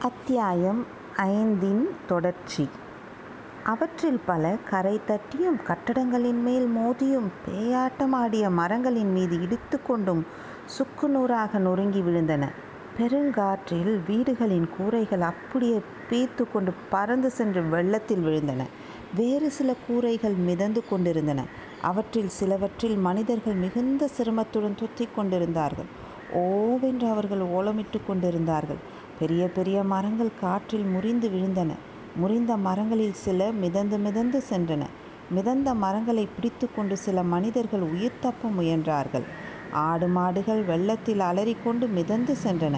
அத்தியாயம் ஐந்தின் தொடர்ச்சி அவற்றில் பல கரை தட்டியும் கட்டடங்களின் மேல் மோதியும் பேயாட்டமாடிய மரங்களின் மீது இடித்து கொண்டும் சுக்கு நூறாக நொறுங்கி விழுந்தன. பெருங்காற்றில் வீடுகளின் கூரைகள் அப்படியே பீத்து கொண்டு பறந்து சென்று வெள்ளத்தில் விழுந்தன. வேறு சில கூரைகள் மிதந்து கொண்டிருந்தன. அவற்றில் சிலவற்றில் மனிதர்கள் மிகுந்த சிரமத்துடன் தொத்திக் கொண்டிருந்தார்கள். ஓவென்று அவர்கள் ஓலமிட்டுக் கொண்டிருந்தார்கள். பெரிய பெரிய மரங்கள் காற்றில் முறிந்து விழுந்தன. முறிந்த மரங்களில் சில மிதந்து மிதந்து சென்றன. மிதந்த மரங்களைப் பிடித்து கொண்டு சில மனிதர்கள் உயிர் தப்ப முயன்றார்கள். ஆடு மாடுகள் வெள்ளத்தில் அலறிக்கொண்டு மிதந்து சென்றன.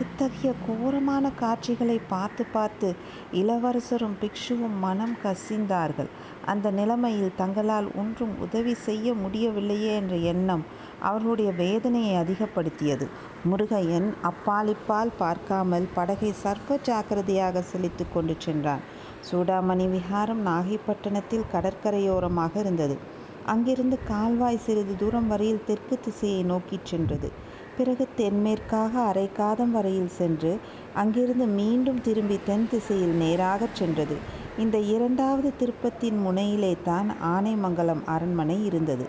இத்தகைய கோரமான காட்சிகளைப் பார்த்துப் பார்த்து இளவரசரும் பிக்ஷுவும் மனம் கசிந்தார்கள். அந்த நிலைமையில் தங்களால் ஒன்றும் உதவி செய்ய முடியவில்லையே என்ற எண்ணம் அவர்களுடைய வேதனையை அதிகப்படுத்தியது. முருகையன் அப்பாலிப்பால் பார்க்காமல் படகை சர்வ ஜாக்கிரதையாகச் செலுத்திக் கொண்டு சென்றான். சூடாமணி விஹாரம் நாகைப்பட்டினத்தில் கடற்கரையோரமாக இருந்தது. அங்கிருந்து கால்வாய் சிறிது தூரம் வரையில் தெற்கு திசையை நோக்கிச் சென்றது. பிறகு தென்மேற்காக அரை காதம் வரையில் சென்று அங்கிருந்து மீண்டும் திரும்பி தென் திசையில் நேராகச் சென்றது. இந்த இரண்டாவது திருப்பத்தின் முனையிலேதான் ஆனைமங்கலம் அரண்மனை இருந்தது.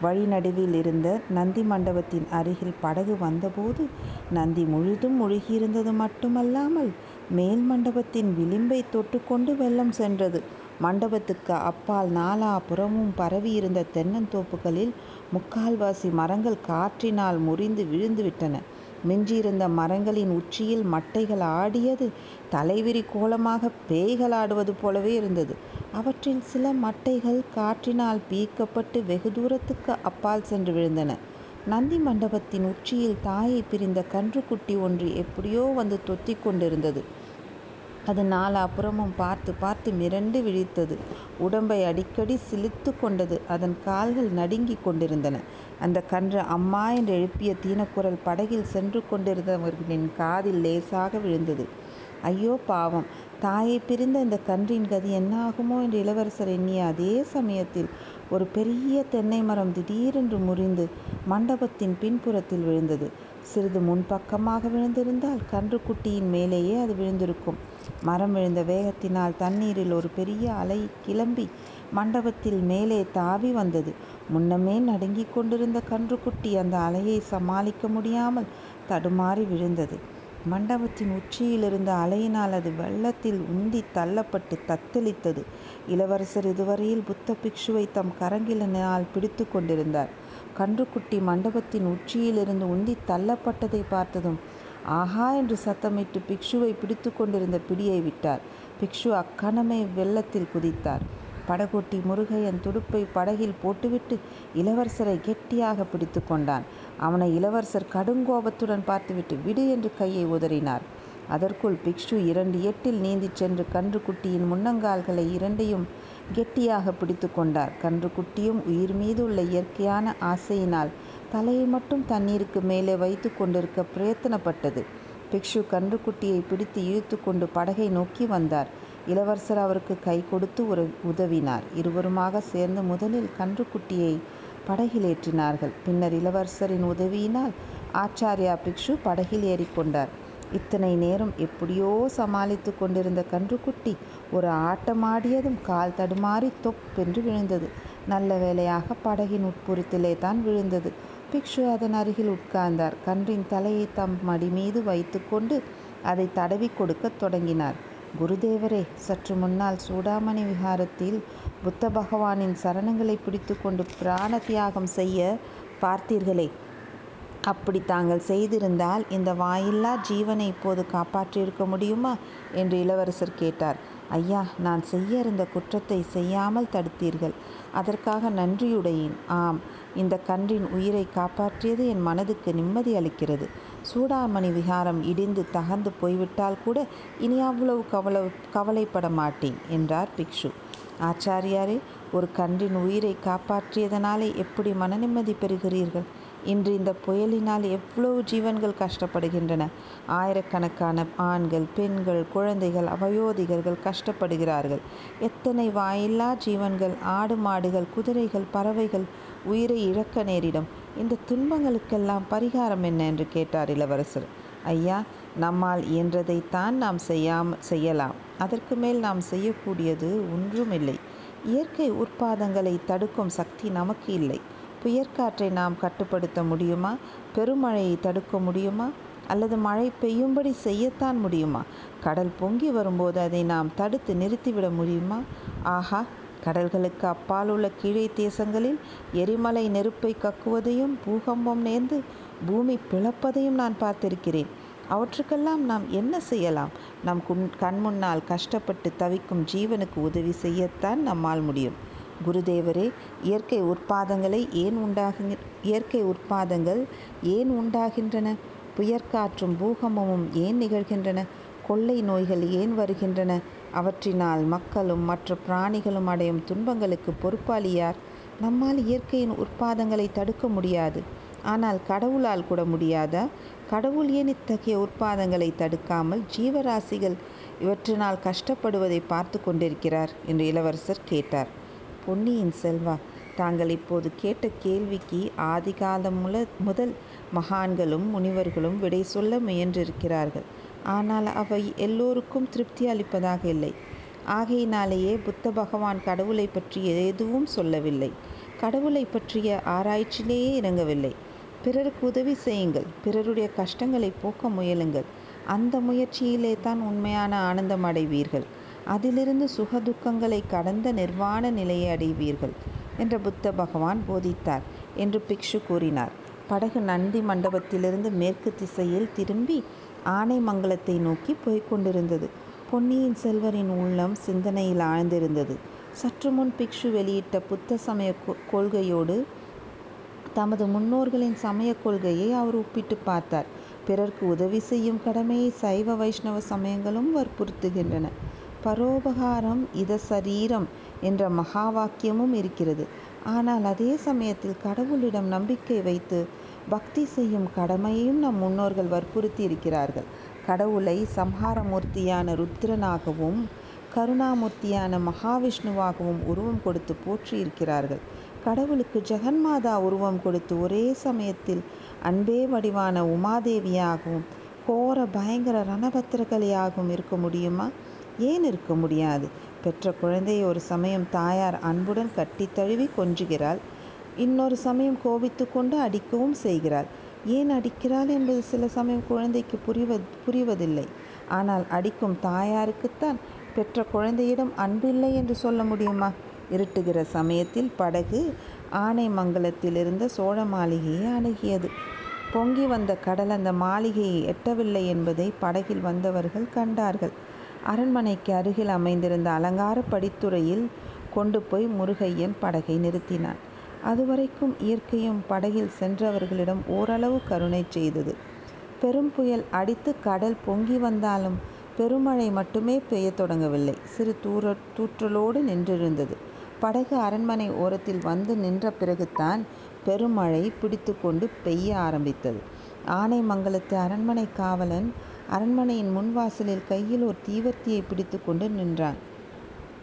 வழி நடுவில் இருந்த நந்தி மண்டபத்தின் அருகில் படகு வந்தபோது நந்தி முழுதும் முழுகியிருந்தது மட்டுமல்லாமல் மேல் மண்டபத்தின் விளிம்பைத் தொட்டுக்கொண்டு வெள்ளம் சென்றது. மண்டபத்துக்கு அப்பால் நாலாபுறமும் பரவியிருந்த தென்னந்தோப்புகளில் முக்கால்வாசி மரங்கள் காற்றினால் முறிந்து விழுந்துவிட்டன. மிஞ்சியிருந்த மரங்களின் உச்சியில் மட்டைகள் ஆடியது தலைவிரி கோலமாகப் பேய்கள் ஆடுவது போலவே இருந்தது. அவற்றில் சில மட்டைகள் காற்றினால் பீக்கப்பட்டு வெகு தூரத்துக்கு அப்பால் சென்று விழுந்தன. நந்தி மண்டபத்தின் உச்சியில் தாயைப் பிரிந்த கன்றுக்குட்டி ஒன்று எப்படியோ வந்து தொத்திக் கொண்டிருந்தது. அது நாலாபுறமும் பார்த்து பார்த்து மிரண்டு விழித்தது. உடம்பை அடிக்கடி சிலிர்த்துக் கொண்டது. அதன் கால்கள் நடுங்கிக் கொண்டிருந்தன. அந்தக் கன்று அம்மா என்று எழுப்பிய தீனக்குரல் படகில் சென்று கொண்டிருந்தவர்களின் காதில் லேசாக விழுந்தது. ஐயோ பாவம்! தாயைப் பிரிந்த இந்த கன்றின் கதி என்னாகுமோ என்று இளவரசர் எண்ணிய அதே சமயத்தில் ஒரு பெரிய தென்னை மரம் திடீரென்று முறிந்து மண்டபத்தின் பின்புறத்தில் விழுந்தது. சிறிது முன்பக்கமாக விழுந்திருந்தால் கன்றுக்குட்டியின் மேலேயே அது விழுந்திருக்கும். மரம் விழுந்த வேகத்தினால் தண்ணீரில் ஒரு பெரிய அலை கிளம்பி மண்டபத்தில் மேலே தாவி வந்தது. முன்னமே நடுங்கிக் கொண்டிருந்த கன்றுக்குட்டி அந்த அலையை சமாளிக்க முடியாமல் தடுமாறி விழுந்தது. மண்டபத்தின் உச்சியிலிருந்த அலையினால் அது வெள்ளத்தில் உந்தித் தள்ளப்பட்டு தத்தளித்தது. இளவரசர் இதுவரையில் புத்த பிக்ஷுவைத் தம் கரங்களினால் பிடித்துக் கொண்டிருந்தார். கன்றுக்குட்டி மண்டபத்தின் உச்சியிலிருந்து உந்தித் தள்ளப்பட்டதைப் பார்த்ததும் ஆகா என்று சத்தமிட்டு பிக்ஷுவைப் பிடித்துக் கொண்டிருந்த பிடியை விட்டார். பிக்ஷு அக்கணமே வெள்ளத்தில் குதித்தார். படகோட்டி முருகையன் துடுப்பைப் படகில் போட்டுவிட்டு இளவரசரைக் கெட்டியாகப் பிடித்து கொண்டான். அவனை இளவரசர் கடுங்கோபத்துடன் பார்த்துவிட்டு விடு என்று கையை உதறினார். அதற்குள் பிக்ஷு இரண்டு எட்டில் நீந்திச் சென்று கன்றுக்குட்டியின் முன்னங்கால்களை இரண்டையும் கெட்டியாகப் பிடித்துக் கொண்டார். கன்றுக்குட்டியும் உயிர்மீது உள்ள இயற்கையான ஆசையினால் தலையை மட்டும் தண்ணீருக்கு மேலே வைத்துக் கொண்டிருக்க பிரயத்தனப்பட்டது. பிக்ஷு கன்றுக்குட்டியைப் பிடித்து இழுத்துக் கொண்டு படகை நோக்கி வந்தார். இளவரசர் அவருக்கு கை கொடுத்து ஒரு உதவினார். இருவருமாக சேர்ந்து முதலில் கன்றுக்குட்டியைப் படகில் ஏற்றினார்கள். பின்னர் இளவரசரின் உதவியினால் ஆச்சார்யா பிக்ஷு படகில் ஏறிக்கொண்டார். இத்தனை நேரம் எப்படியோ சமாளித்துக் கொண்டிருந்த கன்றுக்குட்டி ஒரு ஆட்டமாடியதும் கால் தடுமாறித் தொப்பென்று விழுந்தது. நல்ல வேளையாக படகின் உட்புறத்திலேதான் விழுந்தது. பிக்ஷு அதன் அருகில் உட்கார்ந்தார். கன்றின் தலையைத் தம் மடிமீது வைத்துக் கொண்டு அதைத் தடவிக் கொடுக்கத் தொடங்கினார். குருதேவரே சற்று முன்னால் சூடாமணி விஹாரத்தில் புத்த பகவானின் சரணங்களைப் பிடித்து கொண்டு பிராண தியாகம் செய்ய பார்த்தீர்களே அப்படி தாங்கள் செய்திருந்தால் இந்த வாயில்லா ஜீவனை இப்போது காப்பாற்றியிருக்க முடியுமா? என்று இளவரசர் கேட்டார். ஐயா! நான் செய்ய இருந்த குற்றத்தை செய்யாமல் தடுத்தீர்கள். அதற்காக நன்றியுடையேன். ஆம் இந்த கன்றின் உயிரை காப்பாற்றியது என் மனதுக்கு நிம்மதி அளிக்கிறது. சூடாமணி விஹாரம் இடிந்து தகர்ந்து போய்விட்டால் கூட இனி அவ்வளவு கவலை கவலைப்பட மாட்டேன் என்றார் பிக்ஷு. ஆச்சாரியாரே ஒரு கன்றின் உயிரை காப்பாற்றியதனாலே எப்படி மன நிம்மதி பெறுகிறீர்கள்? இன்று இந்த புயலினால் எவ்வளவு ஜீவன்கள் கஷ்டப்படுகின்றன. ஆயிரக்கணக்கான ஆண்கள் பெண்கள் குழந்தைகள் அவயோதிகர்கள் கஷ்டப்படுகிறார்கள். எத்தனை வாயில்லா ஜீவன்கள் ஆடு மாடுகள் குதிரைகள் பறவைகள் உயிரை இழக்க நேரிடும். இந்த துன்பங்களுக்கெல்லாம் பரிகாரம் என்ன? என்று கேட்டார் இளவரசர். ஐயா நம்மால் இயன்றதைத்தான் நாம் செய்யாம செய்யலாம். அதற்கு மேல் நாம் செய்யக்கூடியது ஒன்றுமில்லை. இயற்கை உற்பாதங்களை தடுக்கும் சக்தி நமக்கு இல்லை. புயற்காற்றை நாம் கட்டுப்படுத்த முடியுமா? பெருமழையை தடுக்க முடியுமா? அல்லது மழை பெய்யும்படி செய்யத்தான் முடியுமா? கடல் பொங்கி வரும்போது அதை நாம் தடுத்து நிறுத்திவிட முடியுமா? ஆஹா கடல்களுக்கு அப்பால் உள்ள கீழே தேசங்களில் எரிமலை நெருப்பை கக்குவதையும் பூகம்பம் நேர்ந்து பூமி பிளப்பதையும் நான் பார்த்திருக்கிறேன். அவற்றுக்கெல்லாம் நாம் என்ன செய்யலாம்? நம் குன் கண் முன்னால் கஷ்டப்பட்டு தவிக்கும் ஜீவனுக்கு உதவி செய்யத்தான் நம்மால் முடியும். குருதேவரே இயற்கை உற்பாதங்களை ஏன் உண்டாகு இயற்கை உற்பாதங்கள் ஏன் உண்டாகின்றன? புயற்காற்றும் பூகம்பமும் ஏன் நிகழ்கின்றன? கொள்ளை நோய்கள் ஏன் வருகின்றன? அவற்றினால் மக்களும் மற்ற பிராணிகளும் அடையும் துன்பங்களுக்கு பொறுப்பாளி யார் நம்மால் இயற்கையின் உற்பாதங்களை தடுக்க முடியாது. ஆனால் கடவுளால் கூட முடியாதா? கடவுள் ஏன் இத்தகைய உற்பாதங்களை தடுக்காமல் ஜீவராசிகள் இவற்றினால் கஷ்டப்படுவதை பார்த்து கொண்டிருக்கிறார்? என்று இளவரசர் கேட்டார். பொன்னியின் செல்வா தாங்கள் இப்போது கேட்ட கேள்விக்கு ஆதிகாலம் முதல் மகான்களும் முனிவர்களும் விடை சொல்ல முயன்றிருக்கிறார்கள். ஆனால் அவை எல்லோருக்கும் திருப்தி அளிப்பதாக இல்லை. ஆகையினாலேயே புத்த பகவான் கடவுளை பற்றி எதுவும் சொல்லவில்லை. கடவுளை பற்றிய ஆராய்ச்சியிலேயே இறங்கவில்லை. பிறருக்கு உதவி செய்யுங்கள். பிறருடைய கஷ்டங்களை போக்க முயலுங்கள். அந்த முயற்சியிலே தான் உண்மையான ஆனந்தம் அடைவீர்கள். அதிலிருந்து சுக துக்கங்களை கடந்த நிர்வாண நிலையை அடைவீர்கள் என்ற புத்த பகவான் போதித்தார் என்று பிக்ஷு கூறினார். படகு நந்தி மண்டபத்திலிருந்து மேற்கு திசையில் திரும்பி ஆனைமங்கலத்தை நோக்கி போய்க் கொண்டிருந்தது பொன்னியின் செல்வரின் உள்ளம் சிந்தனையில் ஆழ்ந்திருந்தது. சற்று முன் பிக்ஷு வெளியிட்ட புத்த சமய கொள்கையோடு தமது முன்னோர்களின் சமய கொள்கையை அவர் ஒப்பிட்டு பார்த்தார். பிறர்க்கு உதவி செய்யும் கடமையை சைவ வைஷ்ணவ சமயங்களும் வற்புறுத்துகின்றன. பரோபகாரம் இத சரீரம் என்ற மகா வாக்கியமும் இருக்கிறது. ஆனால் அதே சமயத்தில் கடவுளிடம் நம்பிக்கை வைத்து பக்தி செய்யும் கடமையையும் நம் முன்னோர்கள் வற்புறுத்தி இருக்கிறார்கள். கடவுளை சம்ஹாரமூர்த்தியான ருத்ரனாகவும் கருணாமூர்த்தியான மகாவிஷ்ணுவாகவும் உருவம் கொடுத்து போற்றி இருக்கிறார்கள். கடவுளுக்கு ஜெகன்மாதா உருவம் கொடுத்து ஒரே சமயத்தில் அன்பே வடிவான உமாதேவியாகவும் கோர பயங்கர ரணபத்திரகலியாகவும் இருக்க முடியுமா? ஏன் இருக்க முடியாது? பெற்ற குழந்தையை ஒரு சமயம் தாயார் அன்புடன் கட்டி தழுவி கொஞ்சுகிறாள். இன்னொரு சமயம் கோபித்து கொண்டு அடிக்கவும் செய்கிறாள். ஏன் அடிக்கிறாள் என்பது சில சமயம் குழந்தைக்கு புரிவ புரிவதில்லை. ஆனால் அடிக்கும் தாயாருக்குத்தான் பெற்ற குழந்தையிடம் அன்பில்லை என்று சொல்ல முடியுமா? இருட்டுகிற சமயத்தில் படகு ஆனைமங்கலத்தில் இருந்த சோழ மாளிகையை அணுகியது. பொங்கி வந்த கடல் அந்த மாளிகையை எட்டவில்லை என்பதை படகில் வந்தவர்கள் கண்டார்கள். அரண்மனைக்கு அருகில் அமைந்திருந்த அலங்கார படித்துறையில் கொண்டு போய் முருகையன் படகை நிறுத்தினான். அதுவரைக்கும் இயற்கையும் படகில் சென்றவர்களிடம் ஓரளவு கருணை செய்தது. பெரும் புயல் அடித்து கடல் பொங்கி வந்தாலும் பெருமழை மட்டுமே பெய்யத் தொடங்கவில்லை. சிறு தூர தூற்றலோடு நின்றிருந்தது. படகு அரண்மனை ஓரத்தில் வந்து நின்ற பிறகுதான் பெருமழை பிடித்து கொண்டு பெய்ய ஆரம்பித்தது. ஆனைமங்கலத்து அரண்மனை காவலன் அரண்மனையின் முன்வாசலில் கையில் ஒரு தீவர்த்தியை பிடித்து கொண்டு நின்றான்.